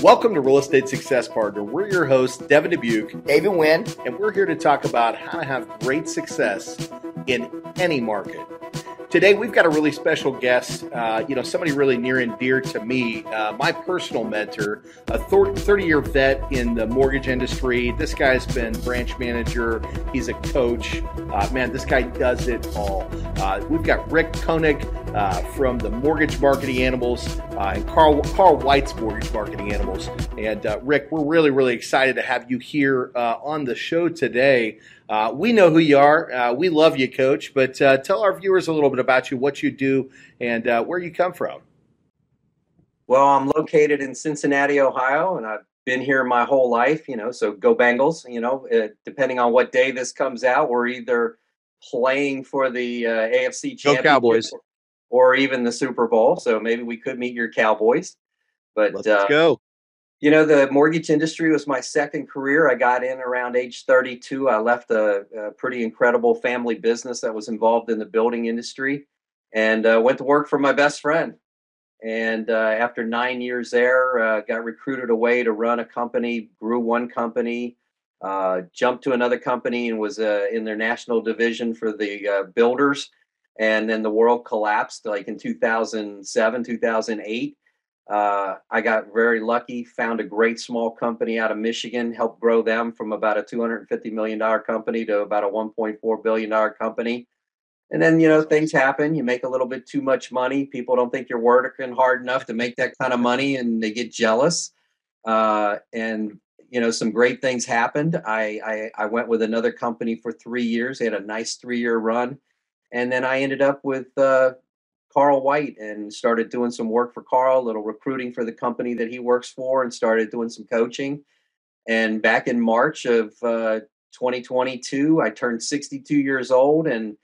Welcome to Real Estate Success Partner. We're your hosts, Devin Dubuc, David Nguyen, and we're here to talk about how to have great success in any market. Today, we've got a really special guest, uh, you know, somebody really near and dear to me, uh, my personal mentor, a 30 year vet in the mortgage industry. This guy's been branch manager, he's a coach. Uh, man, this guy does it all. Uh, we've got Rick Koenig uh, from the Mortgage Marketing Animals uh, and Carl, Carl White's Mortgage Marketing Animals. And Rick, we're really, really excited to have you here on the show today. Uh, we know who you are. Uh, we love you, Coach. But uh, tell our viewers a little bit about you, what you do, and uh, where you come from. Well, I'm located in Cincinnati, Ohio, and I've been here my whole life. You know, so go Bengals. You know, uh, depending on what day this comes out, we're either playing for the uh, AFC Championship, go Cowboys, or even the Super Bowl. So maybe we could meet your Cowboys. But let's go you know, the mortgage industry was my second career. I got in around age 32. I left a, a pretty incredible family business that was involved in the building industry and uh, went to work for my best friend. And uh, after nine years there, uh, got recruited away to run a company, grew one company, uh, jumped to another company, and was uh, in their national division for the uh, builders. And then the world collapsed like in 2007, 2008 uh, I got very lucky, found a great small company out of Michigan, helped grow them from about a $250 million company to about a $1.4 billion company. And then, you know, things happen. You make a little bit too much money. People don't think you're working hard enough to make that kind of money and they get jealous. Uh, and, you know, some great things happened. I, I, I went with another company for three years. They had a nice three year run. And then I ended up with uh, Carl White and started doing some work for Carl, a little recruiting for the company that he works for, and started doing some coaching. And back in March of uh, 2022, I turned 62 years old, and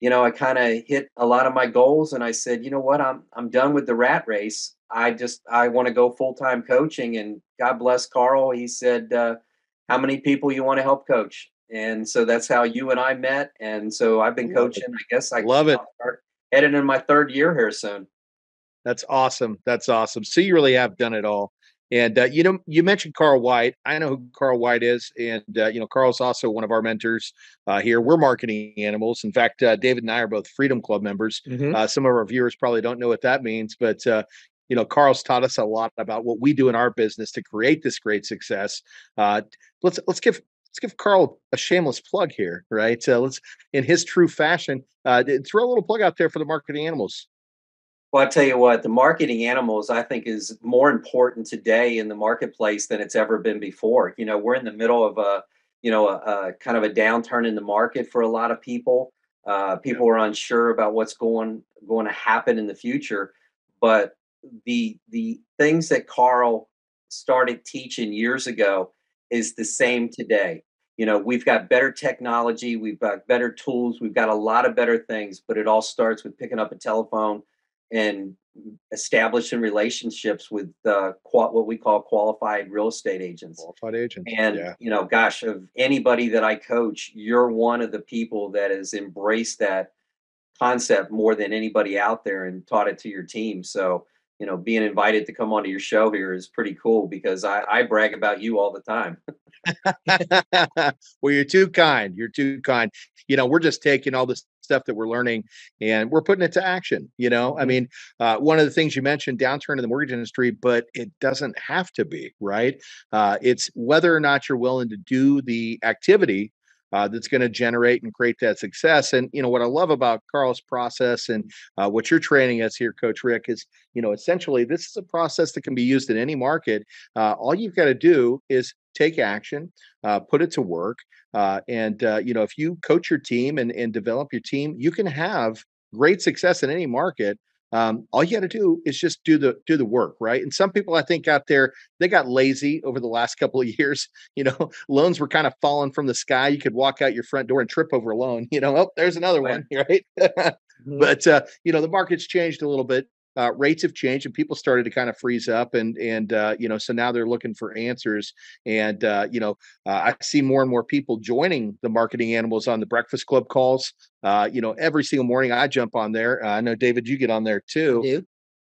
you know I kind of hit a lot of my goals. And I said, you know what, I'm I'm done with the rat race. I just I want to go full time coaching. And God bless Carl. He said, uh, how many people you want to help coach? And so that's how you and I met. And so I've been coaching. I guess I love it. Start, headed in my third year here soon. That's awesome. That's awesome. So you really have done it all. And uh, you know, you mentioned Carl White. I know who Carl White is, and uh, you know, Carl's also one of our mentors uh, here. We're marketing animals. In fact, uh, David and I are both Freedom Club members. Mm-hmm. Uh, some of our viewers probably don't know what that means, but uh, you know, Carl's taught us a lot about what we do in our business to create this great success. let's let's give let's give Carl a shameless plug here, right? Uh, let's, in his true fashion, uh, throw a little plug out there for the marketing animals. Well, I tell you what, the marketing animals I think is more important today in the marketplace than it's ever been before. You know, we're in the middle of a, you know, a, a kind of a downturn in the market for a lot of people. Uh, people are unsure about what's going going to happen in the future, but the the things that Carl started teaching years ago is the same today you know we've got better technology we've got better tools we've got a lot of better things but it all starts with picking up a telephone and establishing relationships with uh, qual- what we call qualified real estate agents qualified agents and yeah. you know gosh of anybody that i coach you're one of the people that has embraced that concept more than anybody out there and taught it to your team so you know being invited to come onto your show here is pretty cool because i, I brag about you all the time well, you're too kind. You're too kind. You know, we're just taking all this stuff that we're learning and we're putting it to action. You know, I mm-hmm. mean, uh, one of the things you mentioned, downturn in the mortgage industry, but it doesn't have to be, right? Uh, it's whether or not you're willing to do the activity uh, that's going to generate and create that success. And you know what I love about Carl's process and uh, what you're training us here, Coach Rick, is you know essentially this is a process that can be used in any market. Uh, all you've got to do is take action, uh, put it to work, uh, and uh, you know if you coach your team and, and develop your team, you can have great success in any market um, all you got to do is just do the do the work right? And some people i think out there they got lazy over the last couple of years you know? Loans were kind of falling from the sky. You could walk out your front door and trip over a loan you know? Oh there's another one right? Mm-hmm. but uh, you know the market's changed a little bit uh, rates have changed and people started to kind of freeze up and and uh, you know so now they're looking for answers. And uh, you know uh, I see more and more people joining the marketing animals on the breakfast club calls. Uh, you know every single morning I jump on there. I know David you get on there too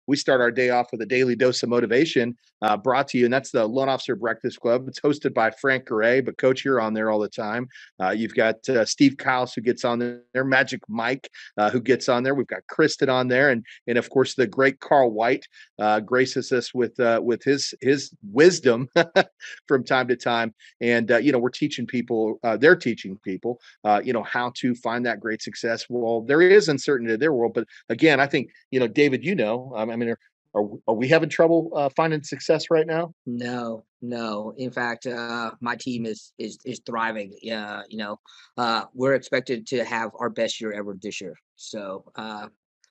we start our day off with a daily dose of motivation uh, brought to you. And that's the Loan Officer Breakfast Club. It's hosted by Frank Gray, but coach, you're on there all the time. Uh, you've got uh, Steve Kyles who gets on there, Magic Mike uh, who gets on there. We've got Kristen on there. And, and of course, the great Carl White uh, graces us with, uh, with his, his wisdom from time to time. And, you know, we're teaching people, they're teaching people, you know, how to find that great success. Well, there is uncertainty in their world. But again, I think, you know, David, you know, um, I mean, are, are, are we having trouble uh, finding success right now? No, no. In fact, uh, my team is is is thriving. Yeah, you know, uh, we're expected to have our best year ever this year. So, uh,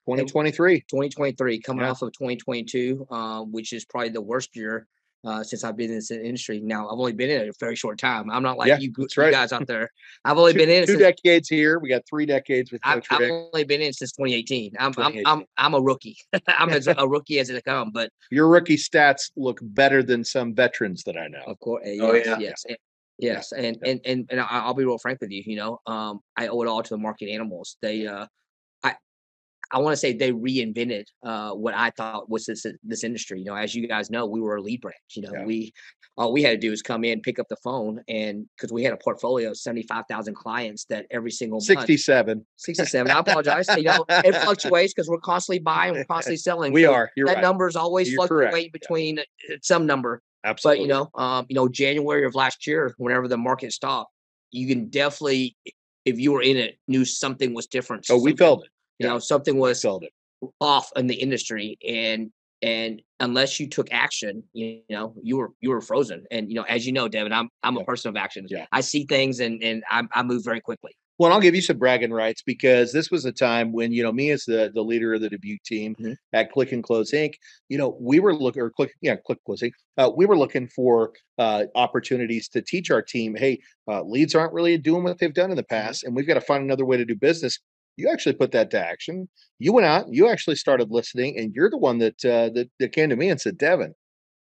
2023, 2023, coming yeah. off of 2022, uh, which is probably the worst year uh, since I've been in this industry. Now I've only been in it a very short time. I'm not like yeah, you, you right. guys out there. I've only two, been in it two since, decades here. We got three decades with Coach I've, I've only been in since 2018. I'm 2018. I'm, I'm I'm a rookie. I'm as a rookie as it come. But your rookie stats look better than some veterans that I know. Of course, yes, oh, yeah. yes. And, yes, and, and and and I'll be real frank with you. You know, um, I owe it all to the market animals. They uh, I want to say they reinvented uh, what I thought was this this industry. You know, as you guys know, we were a lead branch. You know, yeah. we all we had to do is come in, pick up the phone, and because we had a portfolio of seventy five thousand clients that every single sixty seven, sixty seven. I apologize. you know, it fluctuates because we're constantly buying, we're constantly selling. We so are. You're that right. number is always You're fluctuating correct. between yeah. Uh, some number. Absolutely. But you know, um, you know, January of last year, whenever the market stopped, you can definitely, if you were in it, knew something was different. Oh, we felt it. You yeah. know, something was off in the industry and and unless you took action you know you were you were frozen and you know as you know devin i'm i'm a person of action yeah. i see things and and I, I move very quickly well i'll give you some bragging rights because this was a time when you know me as the the leader of the dubuc team mm-hmm. at click and close inc you know we were looking or click yeah click closing uh, we were looking for uh, opportunities to teach our team hey uh, leads aren't really doing what they've done in the mm-hmm. past and we've got to find another way to do business you actually put that to action. You went out, you actually started listening, and you're the one that uh, that, that came to me and said, "Devin,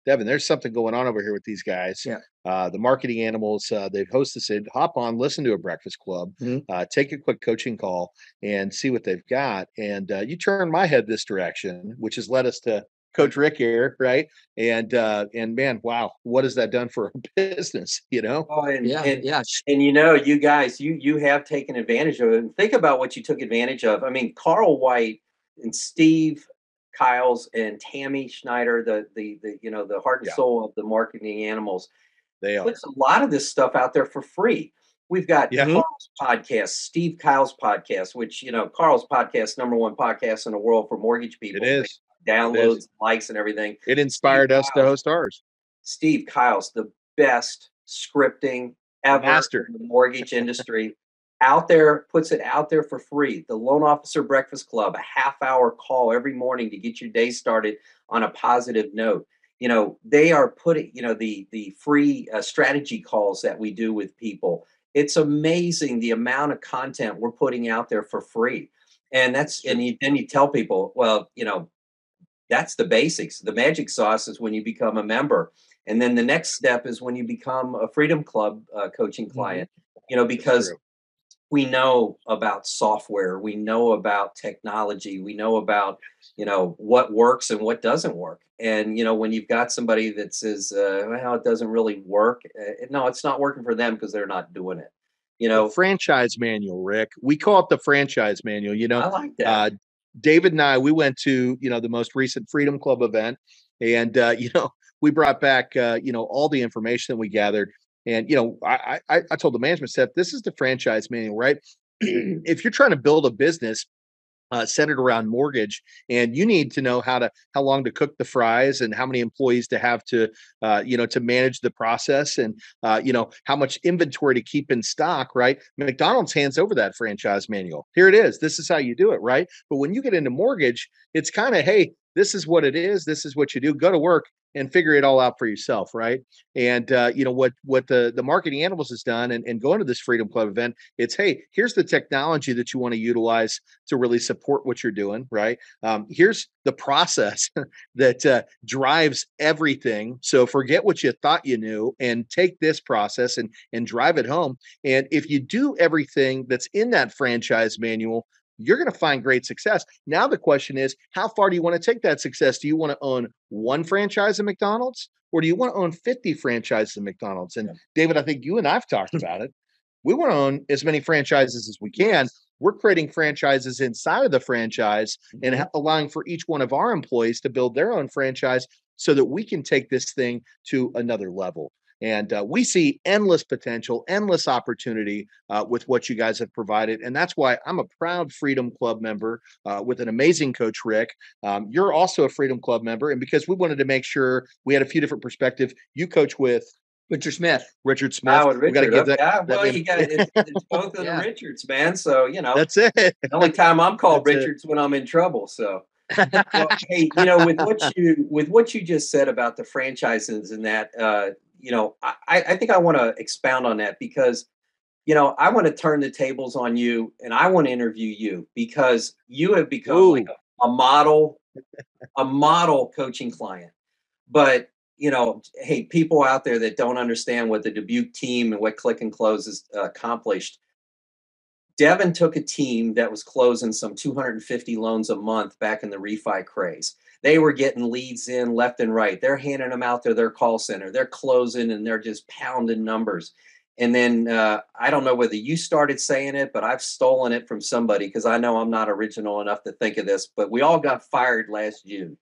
Devin, there's something going on over here with these guys. Yeah. Uh, the marketing animals, uh, they've hosted said, hop on, listen to a breakfast club, mm-hmm. uh, take a quick coaching call and see what they've got. And uh, you turn my head this direction, which has led us to Coach Rick here, right? And uh, and man, wow, what has that done for a business? You know? Oh, and, yeah, and, yeah. And you know, you guys, you you have taken advantage of it. And think about what you took advantage of. I mean, Carl White and Steve Kyles and Tammy Schneider, the the the you know the heart and yeah. soul of the marketing animals. They are. puts a lot of this stuff out there for free. We've got yeah. Carl's podcast, Steve Kyle's podcast, which you know Carl's podcast, number one podcast in the world for mortgage people. It is downloads, likes, and everything. It inspired Steve us to host ours. Steve Kyle's the best scripting ever Master. in the mortgage industry. out there, puts it out there for free. The Loan Officer Breakfast Club, a half hour call every morning to get your day started on a positive note. You know, they are putting, you know, the the free uh, strategy calls that we do with people. It's amazing the amount of content we're putting out there for free. And that's and you, then you tell people, well, you know, that's the basics. The magic sauce is when you become a member. And then the next step is when you become a Freedom Club uh, coaching mm-hmm. client, mm-hmm. you know, because we know about software, we know about technology, we know about, you know, what works and what doesn't work. And, you know, when you've got somebody that says, uh, well, it doesn't really work, uh, no, it's not working for them because they're not doing it. You know, the franchise manual, Rick. We call it the franchise manual. You know, I like that. Uh, David and I, we went to you know the most recent Freedom Club event, and uh, you know we brought back uh, you know all the information that we gathered, and you know I I, I told the management staff this is the franchise manual, right? if you're trying to build a business uh, centered around mortgage, and you need to know how to how long to cook the fries and how many employees to have to uh, you know to manage the process and uh, you know how much inventory to keep in stock. Right, McDonald's hands over that franchise manual. Here it is. This is how you do it. Right, but when you get into mortgage, it's kind of hey, this is what it is. This is what you do. Go to work and figure it all out for yourself right and uh, you know what what the the marketing animals has done and, and going to this freedom club event it's hey here's the technology that you want to utilize to really support what you're doing right um, here's the process that uh, drives everything so forget what you thought you knew and take this process and and drive it home and if you do everything that's in that franchise manual you're going to find great success. Now the question is, how far do you want to take that success? Do you want to own one franchise at McDonald's or do you want to own 50 franchises at McDonald's? And yeah. David, I think you and I've talked about it. We want to own as many franchises as we can. We're creating franchises inside of the franchise and mm-hmm. allowing for each one of our employees to build their own franchise so that we can take this thing to another level. And uh, we see endless potential, endless opportunity uh, with what you guys have provided. And that's why I'm a proud Freedom Club member uh, with an amazing coach, Rick. Um, you're also a Freedom Club member. And because we wanted to make sure we had a few different perspectives, you coach with Richard Smith. Richard Smith. Oh, Richard. We got to give that. Yeah, well, that you got it's, it's both of yeah. the Richards, man. So you know, that's it. The only time I'm called that's Richards it. when I'm in trouble. So, well, hey, you know, with what you with what you just said about the franchises and that, uh, you know, I, I think I want to expound on that because, you know, I want to turn the tables on you and I want to interview you because you have become Ooh. like a, a model, a model coaching client. But you know, hey, people out there that don't understand what the Dubuc team and what Click and Close has uh, accomplished. Devin took a team that was closing some 250 loans a month back in the refi craze. They were getting leads in left and right. They're handing them out to their call center. They're closing and they're just pounding numbers. And then uh, I don't know whether you started saying it, but I've stolen it from somebody because I know I'm not original enough to think of this. But we all got fired last June.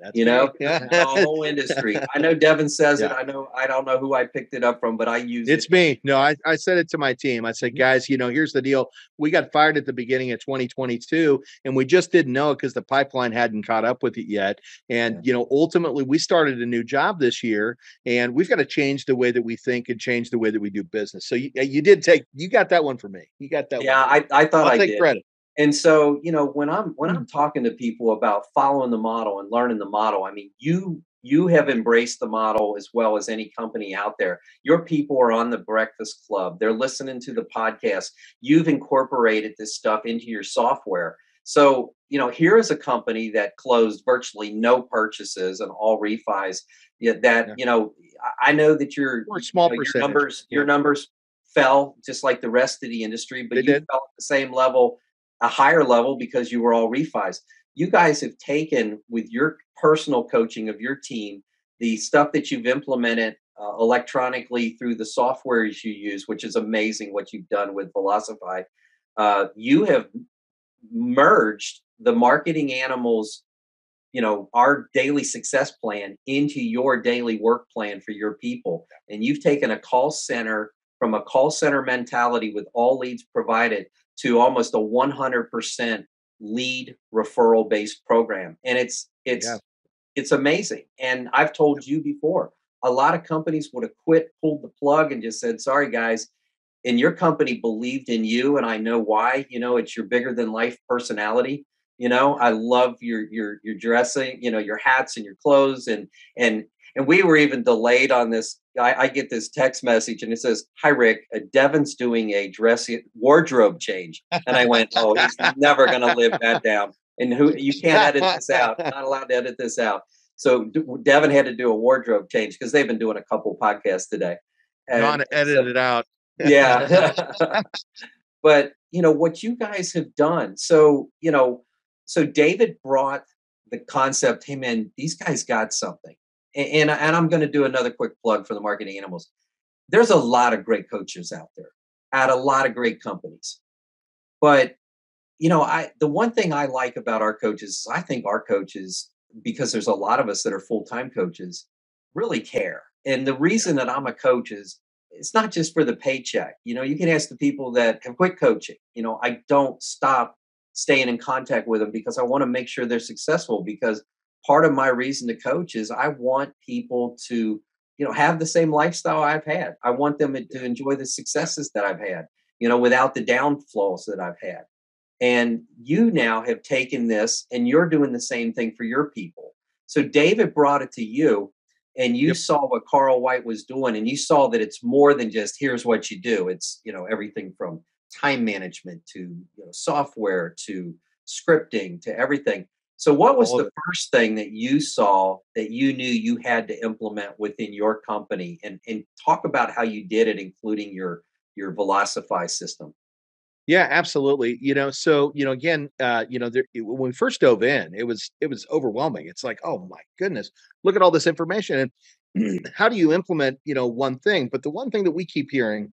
That's you know, yeah. the whole industry. I know Devin says yeah. it. I know I don't know who I picked it up from, but I use it's it. me. No, I, I said it to my team. I said, mm-hmm. guys, you know, here's the deal. We got fired at the beginning of 2022, and we just didn't know it because the pipeline hadn't caught up with it yet. And yeah. you know, ultimately, we started a new job this year, and we've got to change the way that we think and change the way that we do business. So you, you did take you got that one for me. You got that. Yeah, I, I thought I'll I take did. credit and so you know when i'm when i'm mm. talking to people about following the model and learning the model i mean you you have embraced the model as well as any company out there your people are on the breakfast club they're listening to the podcast you've incorporated this stuff into your software so you know here is a company that closed virtually no purchases and all refis that yeah. you know i know that your, small you know, your numbers yeah. your numbers fell just like the rest of the industry but they you did. fell at the same level a higher level because you were all refis. You guys have taken with your personal coaching of your team the stuff that you've implemented uh, electronically through the softwares you use, which is amazing what you've done with Velocify. Uh, you have merged the marketing animals, you know, our daily success plan into your daily work plan for your people. And you've taken a call center from a call center mentality with all leads provided to almost a 100% lead referral based program and it's it's yeah. it's amazing and i've told you before a lot of companies would have quit pulled the plug and just said sorry guys and your company believed in you and i know why you know it's your bigger than life personality you know i love your your your dressing you know your hats and your clothes and and and we were even delayed on this. I, I get this text message and it says, "Hi Rick, uh, Devin's doing a dress wardrobe change," and I went, "Oh, he's never going to live that down." And who you can't edit this out. Not allowed to edit this out. So Devin had to do a wardrobe change because they've been doing a couple podcasts today. And, to edit so, it out. yeah. but you know what you guys have done. So you know, so David brought the concept. Hey man, these guys got something and, and I'm going to do another quick plug for the marketing animals. There's a lot of great coaches out there at a lot of great companies. But you know, I the one thing I like about our coaches is I think our coaches, because there's a lot of us that are full-time coaches, really care. And the reason that I'm a coach is it's not just for the paycheck. You know, you can ask the people that have quit coaching. You know, I don't stop staying in contact with them because I want to make sure they're successful because part of my reason to coach is I want people to, you know, have the same lifestyle I've had. I want them to enjoy the successes that I've had, you know, without the downfalls that I've had. And you now have taken this and you're doing the same thing for your people. So David brought it to you and you yep. saw what Carl White was doing and you saw that it's more than just here's what you do. It's, you know, everything from time management to, you know, software to scripting to everything. So, what was the first thing that you saw that you knew you had to implement within your company, and and talk about how you did it, including your your Velocify system? Yeah, absolutely. You know, so you know, again, uh, you know, there, when we first dove in, it was it was overwhelming. It's like, oh my goodness, look at all this information, and how do you implement, you know, one thing? But the one thing that we keep hearing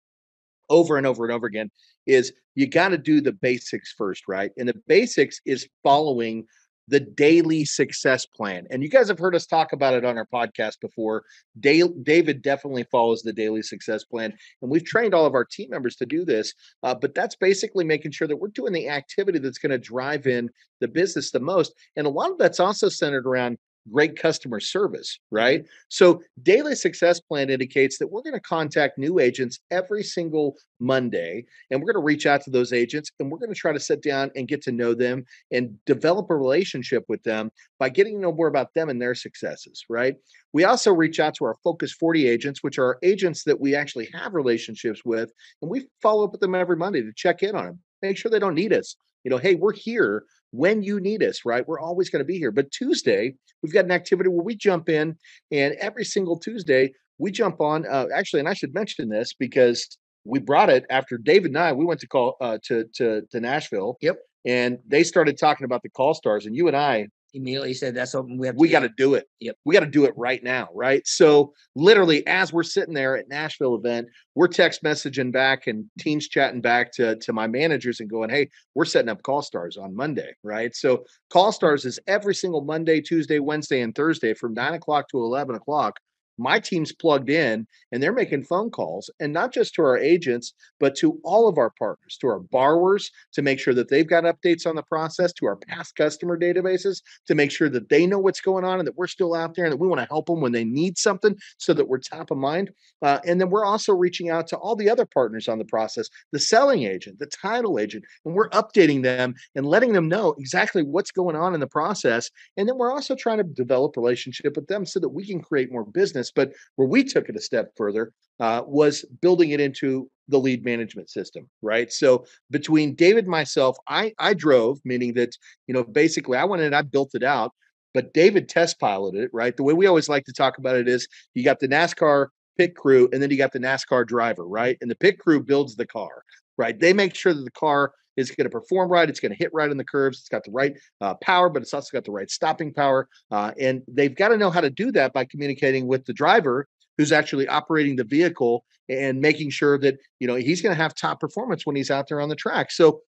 over and over and over again is you got to do the basics first, right? And the basics is following the daily success plan. And you guys have heard us talk about it on our podcast before. David definitely follows the daily success plan. And we've trained all of our team members to do this. Uh, but that's basically making sure that we're doing the activity that's going to drive in the business the most. And a lot of that's also centered around great customer service, mm-hmm. right? So, daily success plan indicates that we're going to contact new agents every single Monday and we're going to reach out to those agents and we're going to try to sit down and get to know them and develop a relationship with them by getting to know more about them and their successes, right? We also reach out to our Focus 40 agents, which are agents that we actually have relationships with, and we follow up with them every Monday to check in on them, make sure they don't need us. You know, hey, we're here when you need us, right? We're always going to be here. But Tuesday, we've got an activity where we jump in, and every single Tuesday, we jump on. Uh, actually, and I should mention this because we brought it after David and I. We went to call uh, to to to Nashville. Yep. And they started talking about the call stars, and you and I immediately said that's something we have. we got to do it. Yep. We got to do it right now, right? So literally, as we're sitting there at Nashville event, we're text messaging back and teams chatting back to to my managers and going, "Hey, we're setting up Call Stars on Monday, right?" So Call Stars is every single Monday, Tuesday, Wednesday, and Thursday from nine o'clock to eleven o'clock my team's plugged in and they're making phone calls and not just to our agents but to all of our partners to our borrowers to make sure that they've got updates on the process to our past customer databases to make sure that they know what's going on and that we're still out there and that we want to help them when they need something so that we're top of mind uh, and then we're also reaching out to all the other partners on the process the selling agent the title agent and we're updating them and letting them know exactly what's going on in the process and then we're also trying to develop relationship with them so that we can create more business but where we took it a step further uh, was building it into the lead management system, right? So between David and myself, I I drove, meaning that you know basically I went in I built it out, but David test piloted it, right? The way we always like to talk about it is you got the NASCAR pit crew and then you got the NASCAR driver, right? And the pit crew builds the car, right? They make sure that the car is going to perform right. It's going to hit right in the curves. It's got the right uh, power, but it's also got the right stopping power. Uh, and they've got to know how to do that by communicating with the driver who's actually operating the vehicle and making sure that you know he's going to have top performance when he's out there on the track. So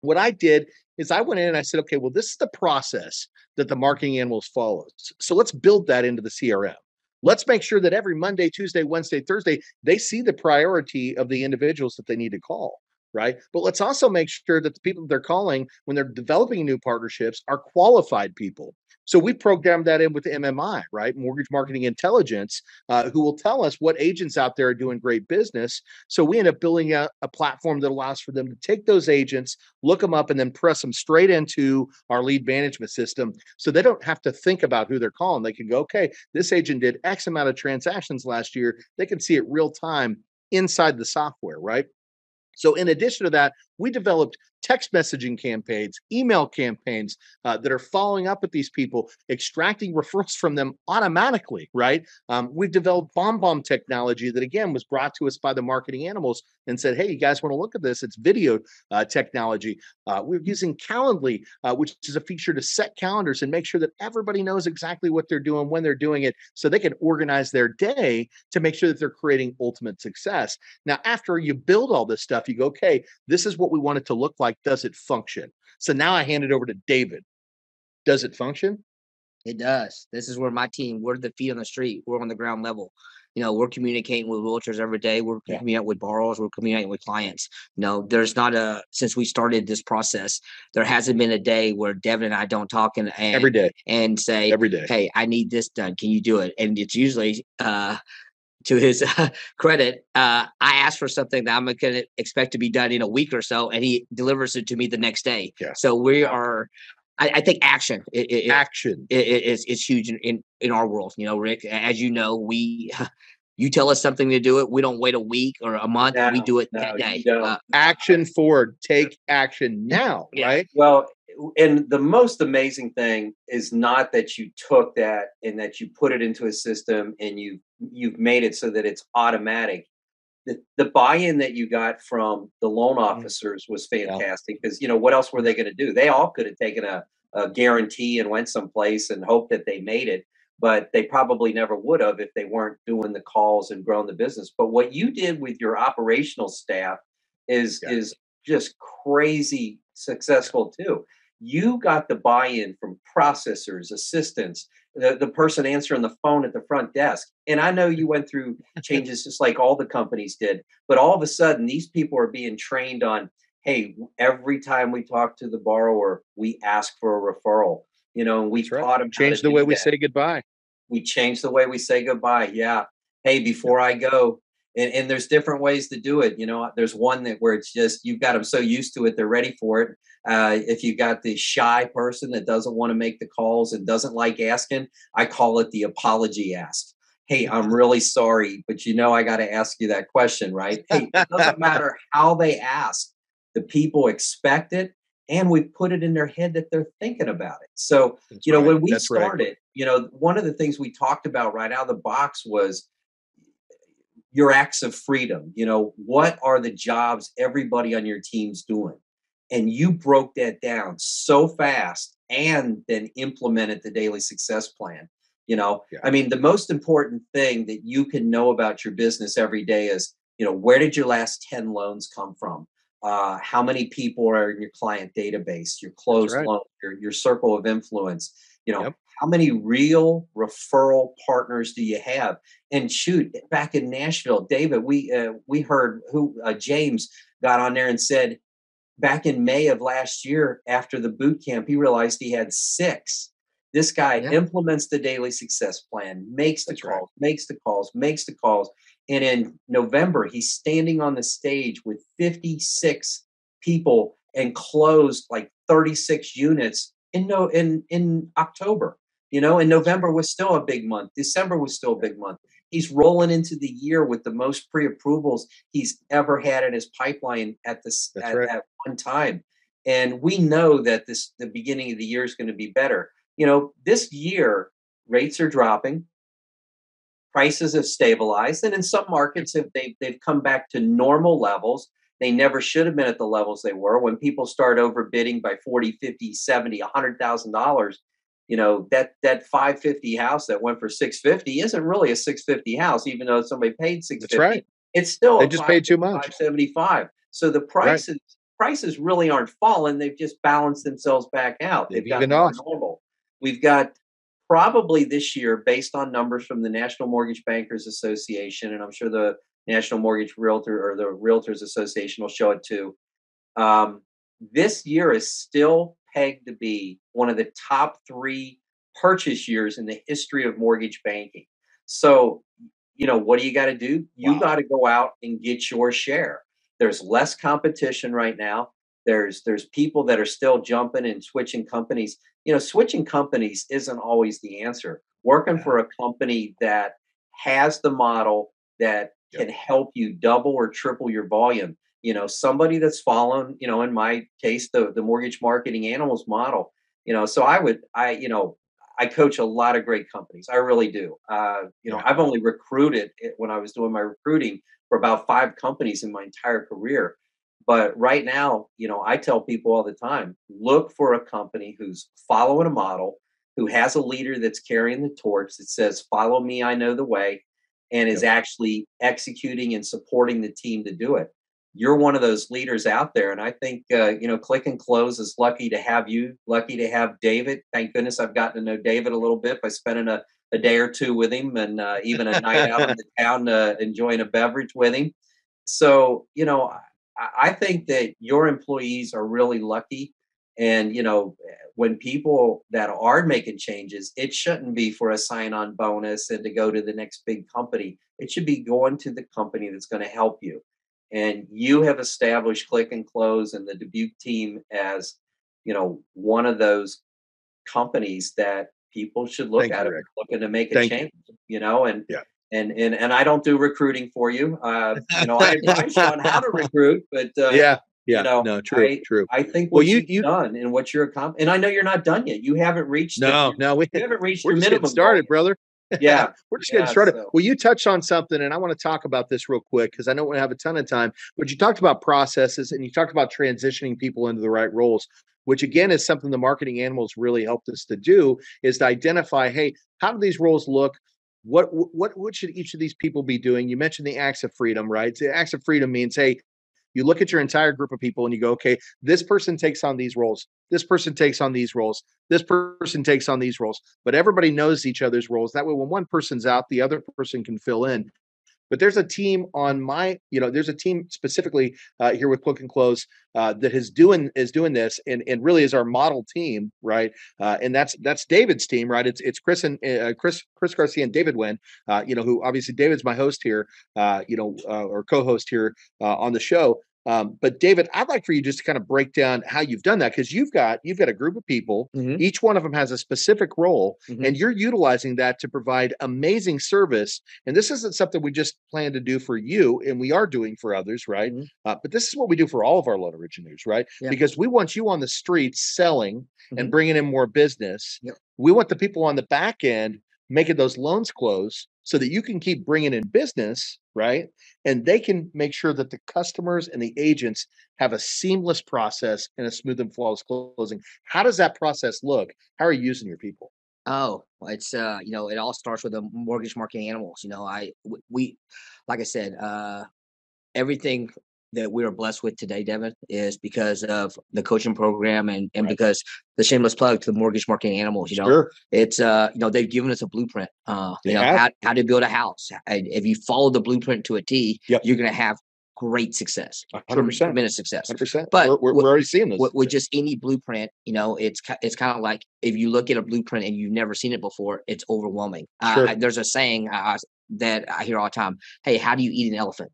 what I did is I went in and I said, okay, well, this is the process that the marketing animals follows. So let's build that into the CRM. Let's make sure that every Monday, Tuesday, Wednesday, Thursday, they see the priority of the individuals that they need to call right? But let's also make sure that the people they're calling when they're developing new partnerships are qualified people. So we programmed that in with MMI, right? Mortgage Marketing Intelligence, uh, who will tell us what agents out there are doing great business. So we end up building a, a platform that allows for them to take those agents, look them up, and then press them straight into our lead management system. So they don't have to think about who they're calling. They can go, okay, this agent did X amount of transactions last year. They can see it real time inside the software, right? So, in addition to that, we developed text messaging campaigns, email campaigns uh, that are following up with these people, extracting referrals from them automatically, right? Um, we've developed BombBomb technology that, again, was brought to us by the marketing animals and said, hey, you guys want to look at this? It's video uh, technology. Uh, we're using Calendly, uh, which is a feature to set calendars and make sure that everybody knows exactly what they're doing when they're doing it so they can organize their day to make sure that they're creating ultimate success. Now, after you build all this stuff, you go, okay, this is what we want it to look like. Does it function? So now I hand it over to David. Does it function? It does. This is where my team, we're the feet on the street. We're on the ground level. You know, we're communicating with realtors every day. We're yeah. communicating with borrowers. We're communicating with clients. You know, there's not a since we started this process, there hasn't been a day where Devin and I don't talk and, and every day and say every day, hey, I need this done. Can you do it? And it's usually uh to his uh, credit, uh, I asked for something that I'm going to expect to be done in a week or so, and he delivers it to me the next day. Yeah. So we are. I, I think action. It, it, action it, is is huge in, in in our world. You know, Rick, as you know, we. You tell us something to do it. We don't wait a week or a month. No, we do it no, that day. Uh, action forward. Take action now. Yeah. Right. Well, and the most amazing thing is not that you took that and that you put it into a system and you you've made it so that it's automatic the, the buy-in that you got from the loan Mm. officers was fantastic because you know what else were they going to do? They all could have taken a, a guarantee and went someplace and hoped that they made it, but they probably never would have if they weren't doing the calls and growing the business. But what you did with your operational staff is Yeah. is just crazy successful too. You got the buy-in from processors, assistants, the, the person answering the phone at the front desk. And I know you went through changes just like all the companies did, but all of a sudden these people are being trained on, hey, every time we talk to the borrower, we ask for a referral. You know, and we That's right. taught them Change the way we say goodbye. we change the way we say goodbye. Yeah. Hey, before I go, and, and there's different ways to do it. You know, there's one that where it's just you've got them so used to it, they're ready for it. Uh, if you've got the shy person that doesn't want to make the calls and doesn't like asking, I call it the apology ask. Hey, I'm really sorry, but you know I got to ask you that question, right? Hey, it doesn't matter how they ask, the people expect it, and we put it in their head that they're thinking about it. So That's you know right. when we That's right. started you know one of the things we talked about right out of the box was your acts of freedom you know what are the jobs everybody on your team's doing and you broke that down so fast and then implemented the daily success plan you know Yeah. i mean the most important thing that you can know about your business every day is you know where did your last 10 loans come from uh, how many people are in your client database your closed right. loan your, your circle of influence you know Yep. How many real referral partners do you have and shoot back in nashville david we uh, we heard who uh, james got on there and said back in may of last year after the boot camp he realized he had six this guy Yeah. implements the daily success plan makes the That's right. calls makes the calls makes the calls and in november he's standing on the stage with 56 people and closed like 36 units in no in in october you know and november was still a big month. December was still a big month. He's rolling into the year with the most pre-approvals he's ever had in his pipeline at this at, right. at one time. And we know that this the beginning of the year is going to be better. You know this year rates are dropping. Prices have stabilized and in some markets have they've, they've come back to normal levels. They never should have been at the levels they were. When people start overbidding by 40 50 70 100000 dollars you know that that 550 house that went for 650 isn't really a 650 house even though somebody paid 650 right. it's still They just paid too much. 575 so the prices prices really aren't falling. They've just balanced themselves back out. They've they've got evened normal. We've got probably this year based on numbers from the national mortgage bankers association and i'm sure the national mortgage realtor or the realtors association will show it too. Um, this year is still pegged to be one of the top three purchase years in the history of mortgage banking so you know what do you got to do you Wow. got to go out and get your share there's less competition right now there's there's people that are still jumping and switching companies you know switching companies isn't always the answer working Yeah. for a company that has the model that Yep. can help you double or triple your volume you know somebody that's following you know in my case the the mortgage marketing animals model you know so i would i you know i coach a lot of great companies i really do. Uh you know i've only recruited it when i was doing my recruiting for about five companies in my entire career but right now you know i tell people all the time look for a company who's following a model who has a leader that's carrying the torch that says follow me i know the way and is actually executing and supporting the team to do it you're one of those leaders out there and i think uh, you know click and close is lucky to have you lucky to have david. Thank goodness i've gotten to know david a little bit by spending a, a day or two with him and uh, even a night out in the town uh, enjoying a beverage with him. So you know I, I think that your employees are really lucky and you know when people that are making changes it shouldn't be for a sign-on bonus and to go to the next big company. It should be going to the company that's going to help you and you have established click and close and the dubuc team as you know one of those companies that people should look Thank at you, if looking to make a Thank change you know and Yeah. and and and I don't do recruiting for you. Uh, you know, I advise you on how to recruit, but uh, yeah. Yeah. know, no, true. I- true. I think Well, what you- you, you- done and what you're accomplishing, and I know you're not done yet. You haven't reached. No, the, no, we, you haven't reached your minimum getting started, goal. brother. Yeah. We're just getting started. so- Well, you touched on something, and I want to talk about this real quick because I don't want to have a ton of time. But you talked about processes and you talked about transitioning people into the right roles, which again is something the marketing animals really helped us to do is to identify, hey, how do these roles look? What what what should each of these people be doing? You mentioned the acts of freedom, right? The acts of freedom means, hey, you look at your entire group of people and you go, okay, this person takes on these roles, this person takes on these roles, this person takes on these roles, but everybody knows each other's roles. That way, when one person's out, the other person can fill in. But there's a team on my, you know, there's a team specifically uh, here with Click and Close uh, that is doing is doing this, and and really is our model team, right? Uh, and that's that's David's team, right? It's it's Chris and uh, Chris Chris Garcia and David Nguyen, uh, you know, who obviously David's my host here, uh, you know, or co-host here on the show. Um, but David, I'd like for you just to kind of break down how you've done that because you've got you've got a group of people. Mhm. Each one of them has a specific role, Mhm. and you're utilizing that to provide amazing service. And this isn't something we just plan to do for you, and we are doing for others, right? Mhm. Uh, but this is what we do for all of our loan originators, right? Yeah. Because we want you on the streets selling and Mhm. bringing in more business. Yep. We want the people on the back end making those loans close so that you can keep bringing in business, right? And they can make sure that the customers and the agents have a seamless process and a smooth and flawless closing. How does that process look? How are you using your people? Oh, it's uh, you know, it all starts with the mortgage marketing animals. You know, I we, like I said, uh, everything that we are blessed with today, Devin, is because of the coaching program and and Right. because the shameless plug to the mortgage marketing animals. You know, Sure. it's uh, you know, they've given us a blueprint. Uh, They you know, how how to build a house. And if you follow the blueprint to a T, Yep. you're gonna have great success, 100%. tremendous success. 100%. But we're, we're, we're already seeing this. with, with just any blueprint, you know, it's it's kind of like if you look at a blueprint and you've never seen it before, it's overwhelming. Uh, Sure. I- there's a saying uh, that I hear all the time: "Hey, how do you eat an elephant?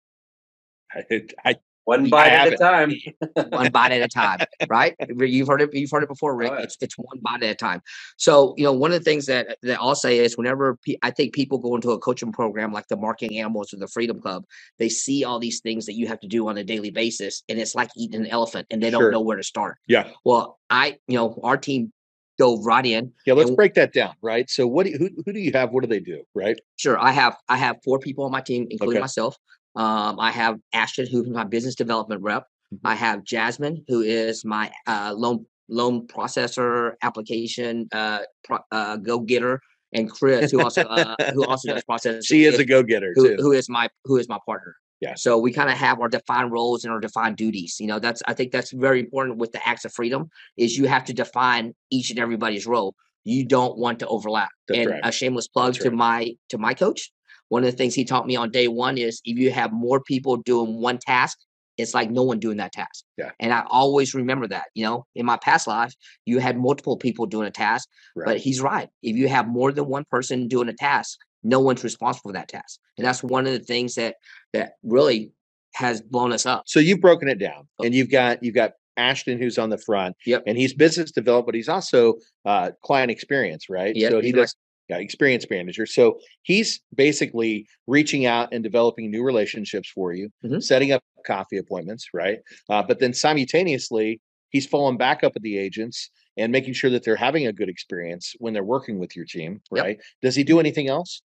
I, I, One I bite at a time. One bite at a time." Right? You've heard it. You've heard it before, Rick. Oh. It's it's one bite at a time. So you know, one of the things that that I'll say is whenever pe- I think people go into a coaching program like the Marketing Animals or the Freedom Club, they see all these things that you have to do on a daily basis, and it's like eating an elephant, and they don't know where to start. yeah. Well, I, you know, our team dove right in. Yeah. Let's And- break that down, right? So, what do you, who, who do you have? What do they do, right? Sure, I have I have four people on my team, including Okay. myself. Um, I have Ashton, who's my business development rep. Mhm. I have Jasmine, who is my uh, loan loan processor, application uh, pro, uh, go getter, and Chris, who also uh, who also does process. She is a go getter, who, too. who is my who is my partner. Yeah. So we kind of have our defined roles and our defined duties. You know, that's I think that's very important with the acts of freedom is you have to define each and everybody's role. You don't want to overlap. That's and right. a shameless plug That's to right. my to my coach. One of the things he taught me on day one is if you have more people doing one task, it's like no one doing that task. Yeah. And I always remember that. You know, in my past life, you had multiple people doing a task, Right. but he's right. If you have more than one person doing a task, no one's responsible for that task. And that's one of the things that that really has blown us up. So you've broken it down, Oh. and you've got you've got Ashton who's on the front, Yep. and he's business development, but he's also uh, client experience, right? Yep, So he does experience manager. So he's basically reaching out and developing new relationships for you, Mhm. setting up coffee appointments, right? Uh, but then simultaneously, he's following back up with the agents and making sure that they're having a good experience when they're working with your team, Yep. right? Does he do anything else?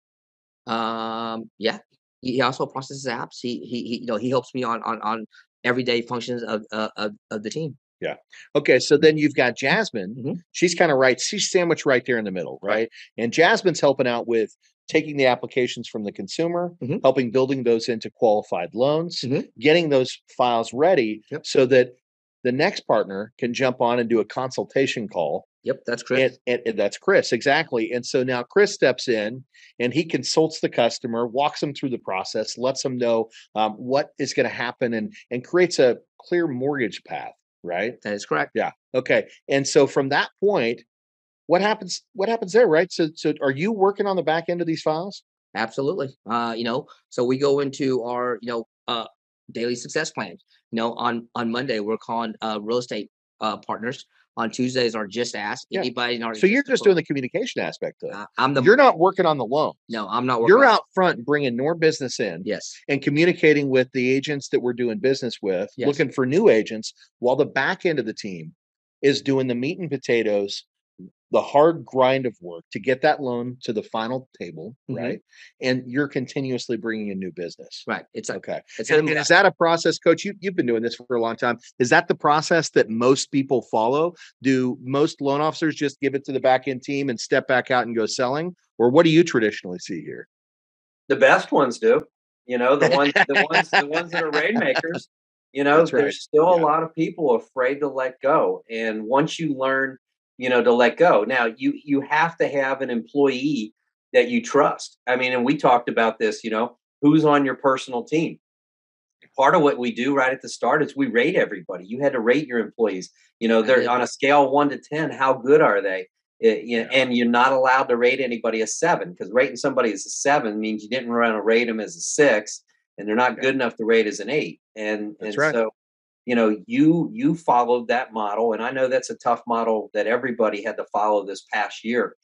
Um, yeah. He, he also processes apps. He, he he you know he helps me on on on everyday functions of uh, of of the team. Okay, so then you've got Jasmine. Mhm. She's kind of right. She's sandwiched right there in the middle, Right. right? And Jasmine's helping out with taking the applications from the consumer, Mhm. helping building those into qualified loans, Mhm. getting those files ready Yep. so that the next partner can jump on and do a consultation call. Yep, that's Chris. And, and, and that's Chris, exactly. And so now Chris steps in and he consults the customer, walks them through the process, lets them know um, what is going to happen, and and creates a clear mortgage path, right? that is correct. Yeah. Okay. And so from that point, what happens? What happens there, right? So, so are you working on the back end of these files? Absolutely. Uh, you know, so we go into our, you know, uh daily success plan. You know, on on Monday we're calling uh real estate uh partners. On Tuesdays are just ask Yeah. anybody in our So you're just doing the communication aspect of it. I'm the You're not working on the loan. no, I'm not working. You're out front bringing more business in Yes. and communicating with the agents that we're doing business with, Yes. looking for new agents, while the back end of the team is doing the meat and potatoes, the hard grind of work to get that loan to the final table, Mhm. right? And you're continuously bringing in new business. Right. It's a, Okay. it's And, and is that a process, coach? You, you've been doing this for a long time. Is that the process that most people follow? Do most loan officers just give it to the back end team and step back out and go selling? Or what do you traditionally see here? The best ones do. You know, the ones the ones the ones that are rainmakers. You know, That's right. there's still a lot of people afraid to let go. And once you learn, you know, to let go, now you you have to have an employee that you trust. I mean, and we talked about this, you know, who's on your personal team. Part of what we do right at the start is we rate everybody. You had to rate your employees. You know, they're on a scale of one to ten. How good are they? It- you know, Yeah. and you're not allowed to rate anybody a seven because rating somebody as a seven means you didn't want to rate them as a six, and they're not Yeah. good enough to rate as an eight. And That's and right. so, you know, you you followed that model, and I know that's a tough model that everybody had to follow this past year.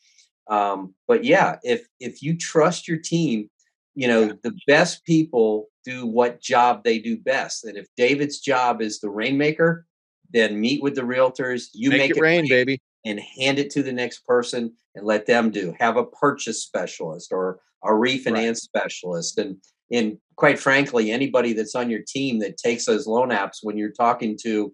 Um, but yeah, if if you trust your team, you know Yeah. the best people do what job they do best. And if David's job is the rainmaker, then meet with the realtors. You Make, make, it rain, baby. and hand it to the next person and let them do. Have a purchase specialist or a refinance specialist. And and quite frankly, anybody that's on your team that takes those loan apps when you're talking to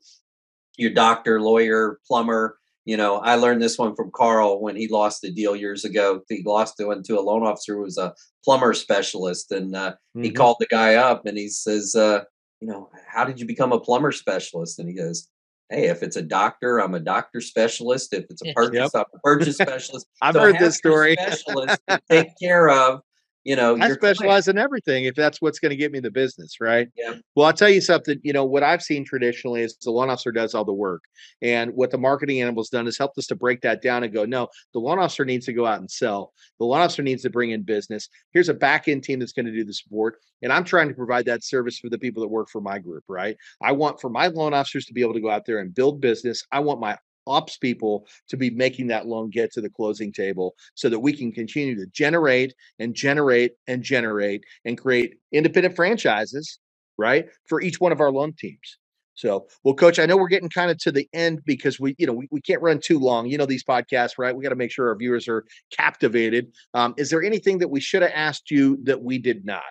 your doctor, lawyer, plumber, you know, I learned this one from Carl when he lost the deal years ago. He lost it to a loan officer who was a plumber specialist. And uh, he Mhm. called the guy up and he says, uh, you know, how did you become a plumber specialist? And he goes, Hey, if it's a doctor, I'm a doctor specialist. If it's a Yep. purchase, I'm a purchase specialist. I've So heard this story. Specialist to take care of, you know, I your client. specialize in everything if that's what's going to get me the business, right? Yeah. Well, I'll tell you something. You know, what I've seen traditionally is the loan officer does all the work. And what the marketing animal's done is helped us to break that down and go, no, the loan officer needs to go out and sell. The loan officer needs to bring in business. Here's a back end team that's going to do the support. And I'm trying to provide that service for the people that work for my group, right? I want for my loan officers to be able to go out there and build business. I want my ops people to be making that loan get to the closing table so that we can continue to generate and generate and generate and create independent franchises, right? For each one of our loan teams. So, well, coach, I know we're getting kind of to the end because we, you know, we, we can't run too long. You know, these podcasts, right? We got to make sure our viewers are captivated. Um, is there anything that we should have asked you that we did not?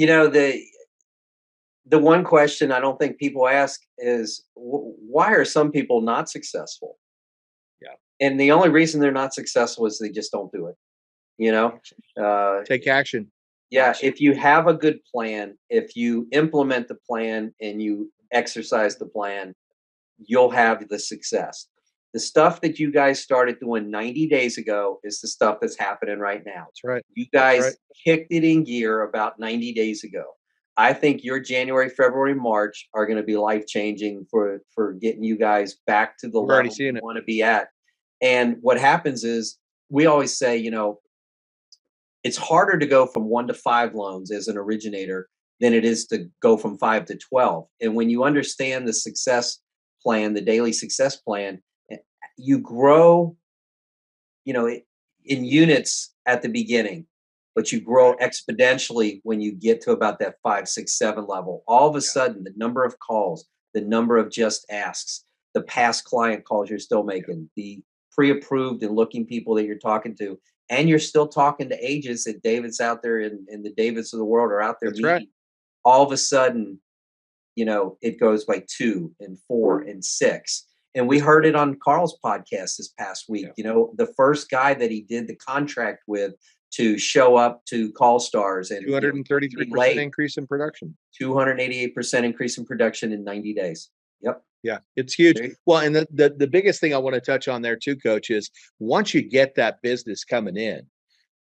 you know the the one question i don't think people ask is wh- why are some people not successful Yeah. and the only reason they're not successful is they just don't do it you know uh Take action. yeah Action. if you have a good plan if you implement the plan and you exercise the plan you'll have the success the stuff that you guys started doing 90 days ago is the stuff that's happening right now That's right. you guys right. kicked it in gear about 90 days ago. I think your January, February, March are going to be life changing for for getting you guys back to the We're level you want to be at. And what happens is we always say, you know, it's harder to go from one to five loans as an originator than it is to go from five to 12. And when you understand the success plan, the daily success plan, eh, you grow, you know, in units at the beginning, but you grow exponentially when you get to about that five, six, seven level. All of a sudden, the number of calls, the number of just asks, the past client calls you're still making, the pre-approved and looking people that you're talking to, and you're still talking to agents that David's out there and, and the Davids of the world are out there That's meeting. right. All of a sudden, you know, it goes by two and four and six. And we heard it on Carl's podcast this past week. Yeah. You know, the first guy that he did the contract with to show up to Call Stars and 233% late. increase in production. 288% increase in production in 90 days. Yep. Yeah, it's huge. Well, and the, the the biggest thing I want to touch on there too, coach, is once you get that business coming in,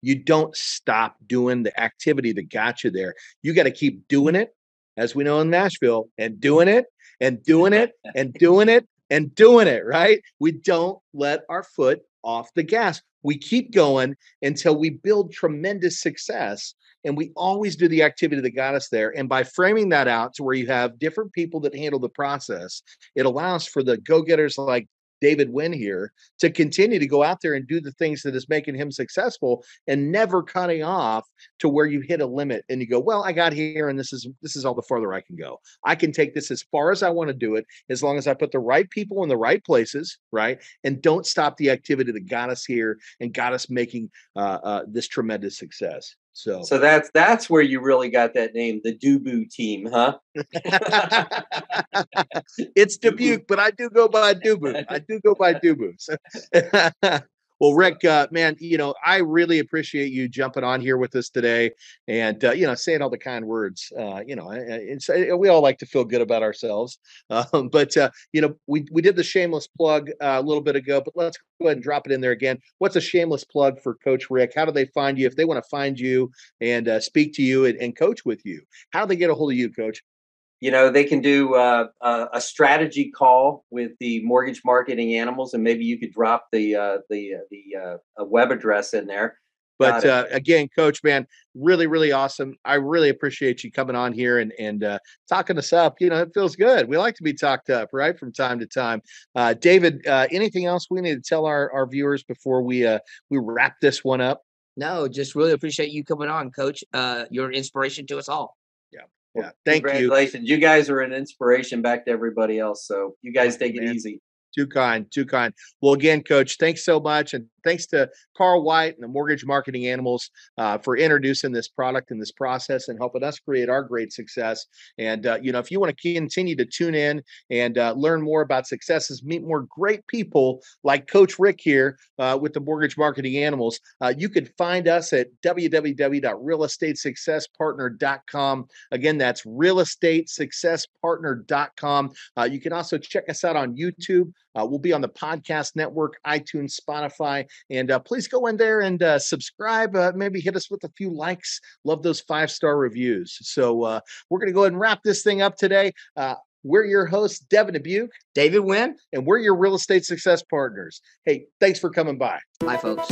you don't stop doing the activity that got you there. You got to keep doing it, as we know in Nashville, and doing it and doing it and doing it and doing it, right? We don't let our foot off the gas. We keep going until we build tremendous success. And we always do the activity that got us there. And by framing that out to where you have different people that handle the process, it allows for the go-getters like David Nguyen here to continue to go out there and do the things that is making him successful and never cutting off to where you hit a limit and you go, well, I got here and this is this is all the farther I can go. I can take this as far as I want to do it as long as I put the right people in the right places, right? And don't stop the activity that got us here and got us making uh, uh, this tremendous success. So, so that's that's where you really got that name, the Dubu team, huh? it's Dubuc, but I do go by Dubu. I do go by Dubu. So well, Rick, uh, man, you know, I really appreciate you jumping on here with us today and, uh, you know, saying all the kind words. Uh, you know, uh, we all like to feel good about ourselves. Um, but, uh, you know, we, we did the shameless plug uh, a little bit ago, but let's go ahead and drop it in there again. What's a shameless plug for Coach Rick? How do they find you if they want to find you and speak to you and, and coach with you? How do they get a hold of you, Coach? You know they can do uh, a, a, strategy call with the mortgage marketing animals and maybe you could drop the uh, the uh, the uh, web address in there. But uh, again coach man really really awesome. I really appreciate you coming on here and and uh, talking us up. You know it feels good. We like to be talked up right from time to time. David anything else we need to tell our, our viewers before we we wrap this one up? No just really appreciate you coming on coach. You're an inspiration to us all. Yeah. Thank you. Congratulations. you. You guys are an inspiration back to everybody else. So you guys take it easy. Too kind, too kind. Well, again, coach, thanks so much. And thanks to Carl White and the Mortgage Marketing Animals uh, for introducing this product and this process and helping us create our great success. And, uh, you know, if you want to continue to tune in and uh, learn more about successes, meet more great people like Coach Rick here uh, with the Mortgage Marketing Animals, uh, you can find us at www.realestatesuccesspartner.com. Again, that's realestatesuccesspartner.com. Uh, you can also check us out on YouTube. Uh, we'll be on the podcast network, iTunes, Spotify, and uh, please go in there and uh, subscribe. Uh, maybe hit us with a few likes. Love those five star reviews. So uh, we're going to go ahead and wrap this thing up today. Uh, we're your hosts, Devin Dubuc, David Nguyen, and we're your real estate success partners. Hey, thanks for coming by. Bye, folks.